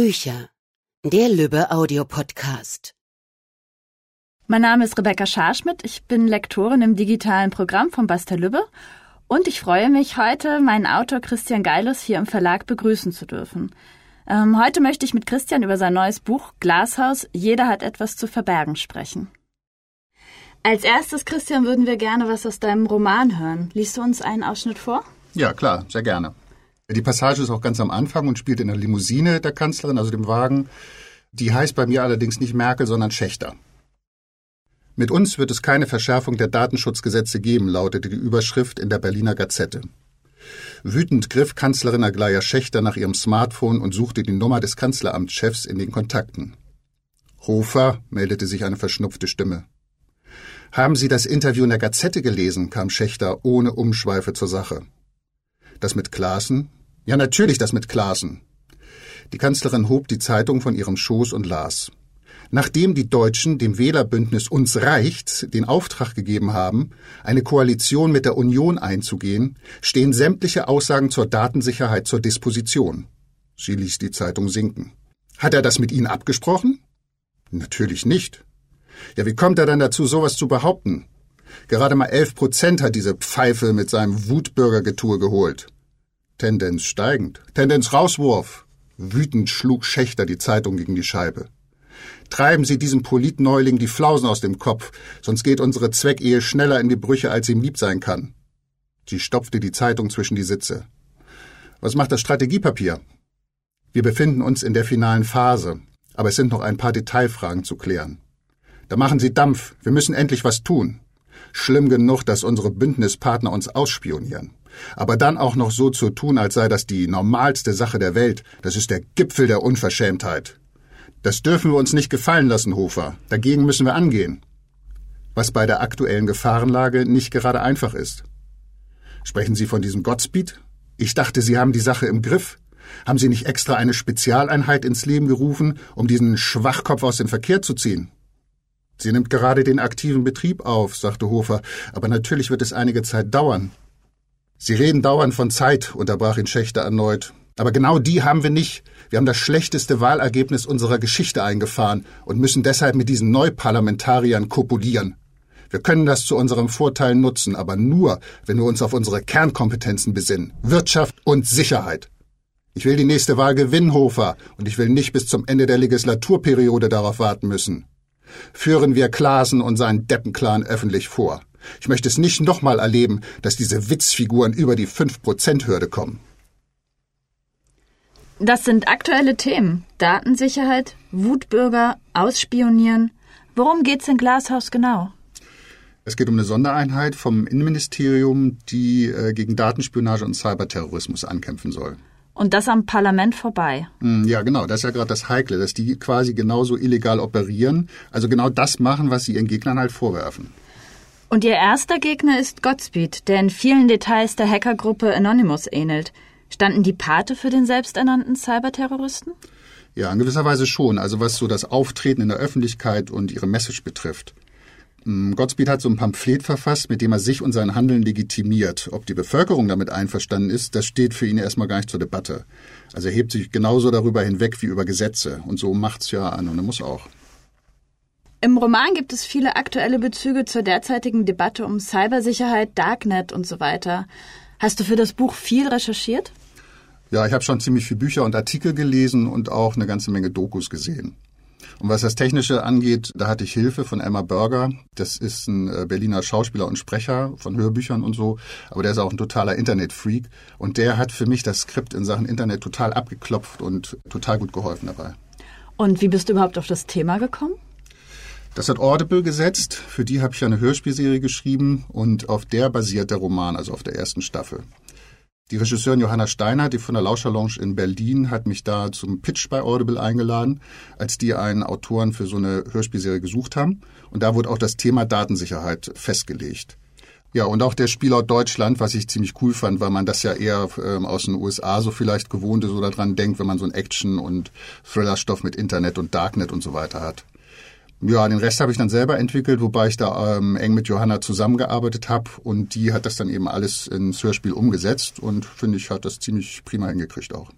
Bücher. Der Lübbe Audiopodcast. Mein Name ist Rebecca Scharschmidt. Ich bin Lektorin im digitalen Programm von Basta Lübbe und ich freue mich heute, meinen Autor Christian Geilus hier im Verlag begrüßen zu dürfen. Ähm, heute möchte ich mit Christian über sein neues Buch Glashaus Jeder hat etwas zu verbergen sprechen. Als erstes, Christian, würden wir gerne was aus deinem Roman hören. Liest du uns einen Ausschnitt vor? Ja, klar, sehr gerne. Die Passage ist auch ganz am Anfang und spielt in der Limousine der Kanzlerin, also dem Wagen. Die heißt bei mir allerdings nicht Merkel, sondern Schächter. Mit uns wird es keine Verschärfung der Datenschutzgesetze geben, lautete die Überschrift in der Berliner Gazette. Wütend griff Kanzlerin Aglaya Schächter nach ihrem Smartphone und suchte die Nummer des Kanzleramtschefs in den Kontakten. Hofer, meldete sich eine verschnupfte Stimme. Haben Sie das Interview in der Gazette gelesen? kam Schächter ohne Umschweife zur Sache. Das mit Klaassen? Ja, natürlich das mit Klaassen. Die Kanzlerin hob die Zeitung von ihrem Schoß und las. Nachdem die Deutschen dem Wählerbündnis Uns reicht den Auftrag gegeben haben, eine Koalition mit der Union einzugehen, stehen sämtliche Aussagen zur Datensicherheit zur Disposition. Sie ließ die Zeitung sinken. Hat er das mit Ihnen abgesprochen? Natürlich nicht. Ja, wie kommt er dann dazu, sowas zu behaupten? Gerade mal elf Prozent hat diese Pfeife mit seinem Wutbürgergetue geholt. Tendenz steigend. Tendenz Rauswurf. Wütend schlug Schächter die Zeitung gegen die Scheibe. Treiben Sie diesem Politneuling die Flausen aus dem Kopf, sonst geht unsere Zweckehe schneller in die Brüche, als ihm lieb sein kann. Sie stopfte die Zeitung zwischen die Sitze. Was macht das Strategiepapier? Wir befinden uns in der finalen Phase, aber es sind noch ein paar Detailfragen zu klären. Da machen Sie Dampf, wir müssen endlich was tun. Schlimm genug, dass unsere Bündnispartner uns ausspionieren. Aber dann auch noch so zu tun, als sei das die normalste Sache der Welt, das ist der Gipfel der Unverschämtheit. Das dürfen wir uns nicht gefallen lassen, Hofer. Dagegen müssen wir angehen. Was bei der aktuellen Gefahrenlage nicht gerade einfach ist. Sprechen Sie von diesem Godspeed? Ich dachte, Sie haben die Sache im Griff. Haben Sie nicht extra eine Spezialeinheit ins Leben gerufen, um diesen Schwachkopf aus dem Verkehr zu ziehen? Sie nimmt gerade den aktiven Betrieb auf, sagte Hofer, aber natürlich wird es einige Zeit dauern. Sie reden dauernd von Zeit, unterbrach ihn Schächter erneut. Aber genau die haben wir nicht. Wir haben das schlechteste Wahlergebnis unserer Geschichte eingefahren und müssen deshalb mit diesen Neuparlamentariern kopulieren. Wir können das zu unserem Vorteil nutzen, aber nur, wenn wir uns auf unsere Kernkompetenzen besinnen. Wirtschaft und Sicherheit. Ich will die nächste Wahl gewinnen, Hofer, und ich will nicht bis zum Ende der Legislaturperiode darauf warten müssen. Führen wir Klasen und seinen Deppenclan öffentlich vor. Ich möchte es nicht nochmal erleben, dass diese Witzfiguren über die 5%-Hürde kommen. Das sind aktuelle Themen. Datensicherheit, Wutbürger, Ausspionieren. Worum geht's in Glashaus genau? Es geht um eine Sondereinheit vom Innenministerium, die äh, gegen Datenspionage und Cyberterrorismus ankämpfen soll. Und das am Parlament vorbei. Hm, ja, genau. Das ist ja gerade das Heikle, dass die quasi genauso illegal operieren, also genau das machen, was sie ihren Gegnern halt vorwerfen. Und ihr erster Gegner ist Godspeed, der in vielen Details der Hackergruppe Anonymous ähnelt. Standen die Pate für den selbsternannten Cyberterroristen? Ja, in gewisser Weise schon. Also was so das Auftreten in der Öffentlichkeit und ihre Message betrifft. Hm, Godspeed hat so ein Pamphlet verfasst, mit dem er sich und sein Handeln legitimiert. Ob die Bevölkerung damit einverstanden ist, das steht für ihn erstmal gar nicht zur Debatte. Also er hebt sich genauso darüber hinweg wie über Gesetze. Und so macht's ja Anonymous auch. Im Roman gibt es viele aktuelle Bezüge zur derzeitigen Debatte um Cybersicherheit, Darknet und so weiter. Hast du für das Buch viel recherchiert? Ja, ich habe schon ziemlich viele Bücher und Artikel gelesen und auch eine ganze Menge Dokus gesehen. Und was das Technische angeht, da hatte ich Hilfe von Emma Berger. Das ist ein äh, Berliner Schauspieler und Sprecher von Hörbüchern und so. Aber der ist auch ein totaler Internetfreak. Und der hat für mich das Skript in Sachen Internet total abgeklopft und total gut geholfen dabei. Und wie bist du überhaupt auf das Thema gekommen? Das hat Audible gesetzt. Für die habe ich eine Hörspielserie geschrieben und auf der basiert der Roman, also auf der ersten Staffel. Die Regisseurin Johanna Steiner, die von der Lauscher Lounge in Berlin, hat mich da zum Pitch bei Audible eingeladen, als die einen Autoren für so eine Hörspielserie gesucht haben. Und da wurde auch das Thema Datensicherheit festgelegt. Ja, und auch der Spielort Deutschland, was ich ziemlich cool fand, weil man das ja eher ähm, aus den USA so vielleicht gewohnt ist oder dran denkt, wenn man so ein Action- und Thrillerstoff mit Internet und Darknet und so weiter hat. Ja, den Rest habe ich dann selber entwickelt, wobei ich da ähm, eng mit Johanna zusammengearbeitet habe und die hat das dann eben alles ins Hörspiel umgesetzt und finde ich, hat das ziemlich prima hingekriegt auch.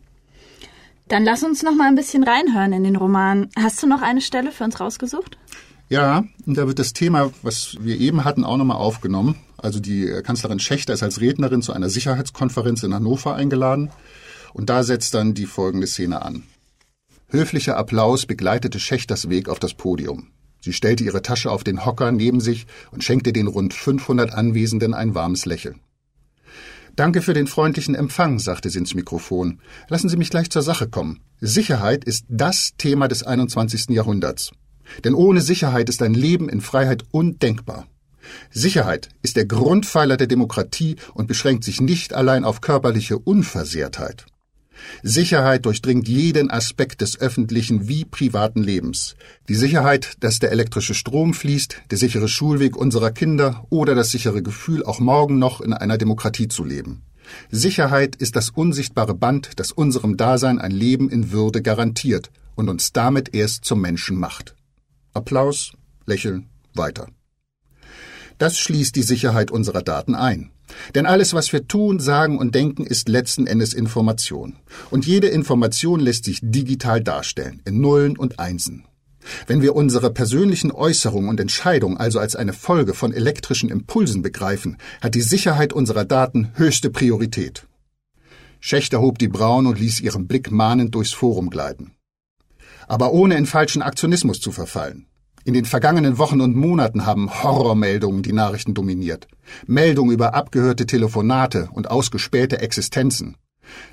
Dann lass uns noch mal ein bisschen reinhören in den Roman. Hast du noch eine Stelle für uns rausgesucht? Ja, und da wird das Thema, was wir eben hatten, auch nochmal aufgenommen. Also die äh, Kanzlerin Schächter ist als Rednerin zu einer Sicherheitskonferenz in Hannover eingeladen. Und da setzt dann die folgende Szene an. Höflicher Applaus begleitete Schächters Weg auf das Podium. Sie stellte ihre Tasche auf den Hocker neben sich und schenkte den rund 500 Anwesenden ein warmes Lächeln. Danke für den freundlichen Empfang, sagte sie ins Mikrofon. Lassen Sie mich gleich zur Sache kommen. Sicherheit ist das Thema des 21. Jahrhunderts. Denn ohne Sicherheit ist ein Leben in Freiheit undenkbar. Sicherheit ist der Grundpfeiler der Demokratie und beschränkt sich nicht allein auf körperliche Unversehrtheit. Sicherheit durchdringt jeden Aspekt des öffentlichen wie privaten Lebens. Die Sicherheit, dass der elektrische Strom fließt, der sichere Schulweg unserer Kinder oder das sichere Gefühl, auch morgen noch in einer Demokratie zu leben. Sicherheit ist das unsichtbare Band, das unserem Dasein ein Leben in Würde garantiert und uns damit erst zum Menschen macht. Applaus, Lächeln, weiter. Das schließt die Sicherheit unserer Daten ein. Denn alles, was wir tun, sagen und denken, ist letzten Endes Information. Und jede Information lässt sich digital darstellen, in Nullen und Einsen. Wenn wir unsere persönlichen Äußerungen und Entscheidungen also als eine Folge von elektrischen Impulsen begreifen, hat die Sicherheit unserer Daten höchste Priorität. Schächter hob die Brauen und ließ ihren Blick mahnend durchs Forum gleiten aber ohne in falschen Aktionismus zu verfallen. In den vergangenen Wochen und Monaten haben Horrormeldungen die Nachrichten dominiert. Meldungen über abgehörte Telefonate und ausgespähte Existenzen.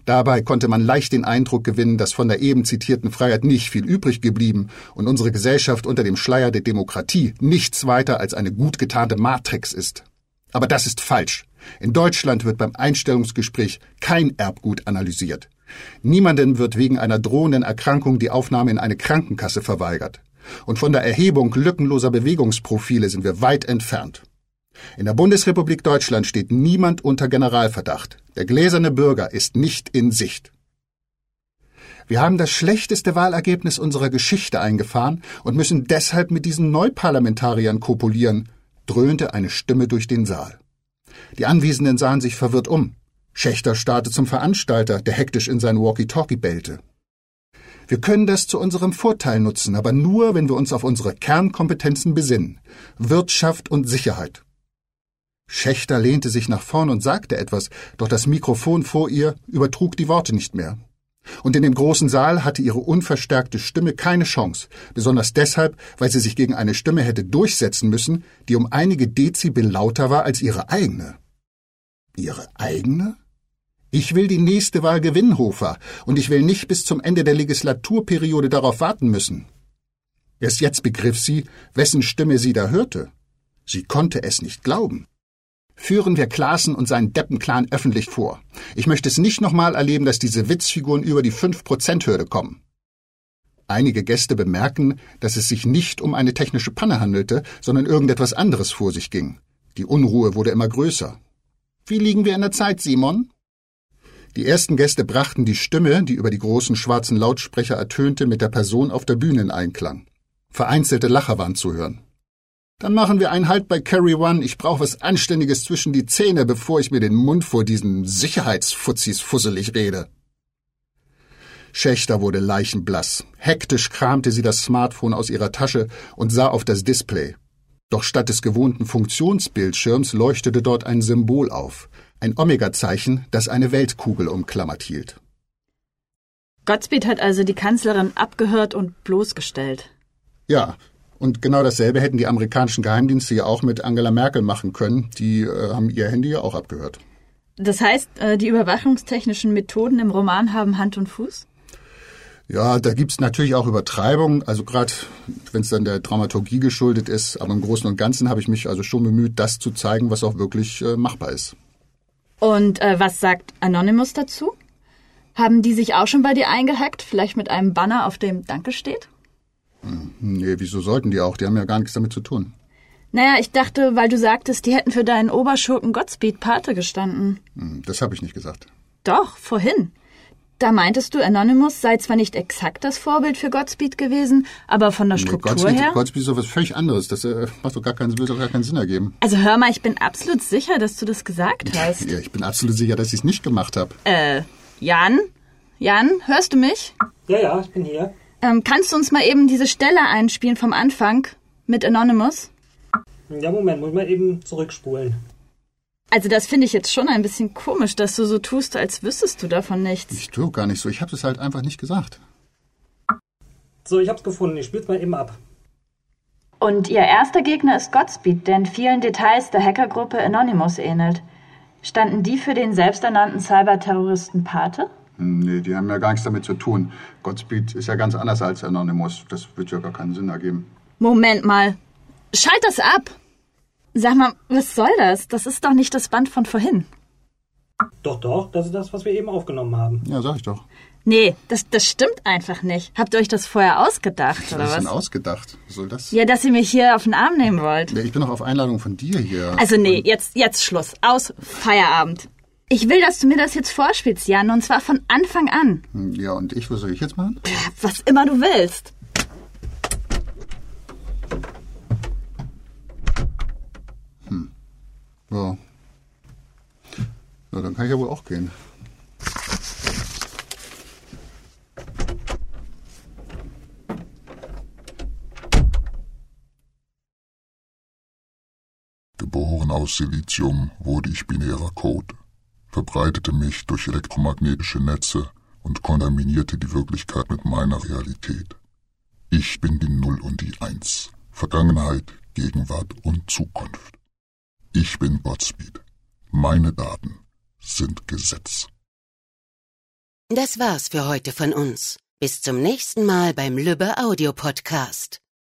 Dabei konnte man leicht den Eindruck gewinnen, dass von der eben zitierten Freiheit nicht viel übrig geblieben und unsere Gesellschaft unter dem Schleier der Demokratie nichts weiter als eine gut getarnte Matrix ist. Aber das ist falsch. In Deutschland wird beim Einstellungsgespräch kein Erbgut analysiert. Niemandem wird wegen einer drohenden Erkrankung die Aufnahme in eine Krankenkasse verweigert. Und von der Erhebung lückenloser Bewegungsprofile sind wir weit entfernt. In der Bundesrepublik Deutschland steht niemand unter Generalverdacht. Der gläserne Bürger ist nicht in Sicht. Wir haben das schlechteste Wahlergebnis unserer Geschichte eingefahren und müssen deshalb mit diesen Neuparlamentariern kopulieren, dröhnte eine Stimme durch den Saal. Die Anwesenden sahen sich verwirrt um. Schächter starrte zum Veranstalter, der hektisch in sein Walkie-Talkie bellte. Wir können das zu unserem Vorteil nutzen, aber nur, wenn wir uns auf unsere Kernkompetenzen besinnen. Wirtschaft und Sicherheit. Schächter lehnte sich nach vorn und sagte etwas, doch das Mikrofon vor ihr übertrug die Worte nicht mehr. Und in dem großen Saal hatte ihre unverstärkte Stimme keine Chance, besonders deshalb, weil sie sich gegen eine Stimme hätte durchsetzen müssen, die um einige Dezibel lauter war als ihre eigene. Ihre eigene? Ich will die nächste Wahl gewinnen, Hofer, und ich will nicht bis zum Ende der Legislaturperiode darauf warten müssen. Erst jetzt begriff sie, wessen Stimme sie da hörte. Sie konnte es nicht glauben. Führen wir Klaassen und seinen Deppenclan öffentlich vor. Ich möchte es nicht nochmal erleben, dass diese Witzfiguren über die 5%-Hürde kommen. Einige Gäste bemerken, dass es sich nicht um eine technische Panne handelte, sondern irgendetwas anderes vor sich ging. Die Unruhe wurde immer größer. Wie liegen wir in der Zeit, Simon? Die ersten Gäste brachten die Stimme, die über die großen schwarzen Lautsprecher ertönte, mit der Person auf der Bühne in Einklang. Vereinzelte Lacher waren zu hören. Dann machen wir einen Halt bei Carry One. Ich brauche was Anständiges zwischen die Zähne, bevor ich mir den Mund vor diesen Sicherheitsfuzzis fusselig rede. Schächter wurde leichenblass. Hektisch kramte sie das Smartphone aus ihrer Tasche und sah auf das Display. Doch statt des gewohnten Funktionsbildschirms leuchtete dort ein Symbol auf ein Omega-Zeichen, das eine Weltkugel umklammert hielt. Godspeed hat also die Kanzlerin abgehört und bloßgestellt. Ja, und genau dasselbe hätten die amerikanischen Geheimdienste ja auch mit Angela Merkel machen können. Die äh, haben ihr Handy ja auch abgehört. Das heißt, äh, die überwachungstechnischen Methoden im Roman haben Hand und Fuß? Ja, da gibt's natürlich auch Übertreibungen, also gerade wenn es dann der Dramaturgie geschuldet ist, aber im Großen und Ganzen habe ich mich also schon bemüht, das zu zeigen, was auch wirklich äh, machbar ist. Und äh, was sagt Anonymous dazu? Haben die sich auch schon bei dir eingehackt? Vielleicht mit einem Banner, auf dem Danke steht? Hm, nee, wieso sollten die auch? Die haben ja gar nichts damit zu tun. Naja, ich dachte, weil du sagtest, die hätten für deinen Oberschurken Godspeed Pate gestanden. Hm, das habe ich nicht gesagt. Doch, vorhin. Da meintest du, Anonymous sei zwar nicht exakt das Vorbild für Godspeed gewesen, aber von der Struktur nee, Godspeed, her. Godspeed ist doch was völlig anderes. Das äh, macht doch gar keinen, will doch gar keinen Sinn ergeben. Also hör mal, ich bin absolut sicher, dass du das gesagt hast. Ja, ich bin absolut sicher, dass ich es nicht gemacht habe. Äh, Jan? Jan, hörst du mich? Ja, ja, ich bin hier. Ähm, kannst du uns mal eben diese Stelle einspielen vom Anfang mit Anonymous? Ja, Moment, muss ich mal eben zurückspulen. Also das finde ich jetzt schon ein bisschen komisch, dass du so tust, als wüsstest du davon nichts. Ich tue gar nicht so. Ich habe es halt einfach nicht gesagt. So, ich hab's gefunden. Ich spiel's mal eben ab. Und ihr erster Gegner ist Godspeed, der in vielen Details der Hackergruppe Anonymous ähnelt. Standen die für den selbsternannten Cyberterroristen Pate? Nee, die haben ja gar nichts damit zu tun. Godspeed ist ja ganz anders als Anonymous. Das wird ja gar keinen Sinn ergeben. Moment mal. Schalt das ab! Sag mal, was soll das? Das ist doch nicht das Band von vorhin. Doch, doch, das ist das, was wir eben aufgenommen haben. Ja, sag ich doch. Nee, das, das stimmt einfach nicht. Habt ihr euch das vorher ausgedacht, oder Was ist denn was? ausgedacht? Was soll das? Ja, dass ihr mich hier auf den Arm nehmen wollt. Ja, Ich bin doch auf Einladung von dir hier. Also nee, jetzt, jetzt Schluss. Aus, Feierabend. Ich will, dass du mir das jetzt vorspielst, Jan, und zwar von Anfang an. Ja, und ich, was soll ich jetzt machen? Was immer du willst. Ja. Ja, dann kann ich ja wohl auch gehen. Geboren aus Silizium wurde ich binärer Code, verbreitete mich durch elektromagnetische Netze und kontaminierte die Wirklichkeit mit meiner Realität. Ich bin die Null und die Eins, Vergangenheit, Gegenwart und Zukunft. Ich bin Godspeed. Meine Daten sind Gesetz. Das war's für heute von uns. Bis zum nächsten Mal beim Lübbe Audio Podcast.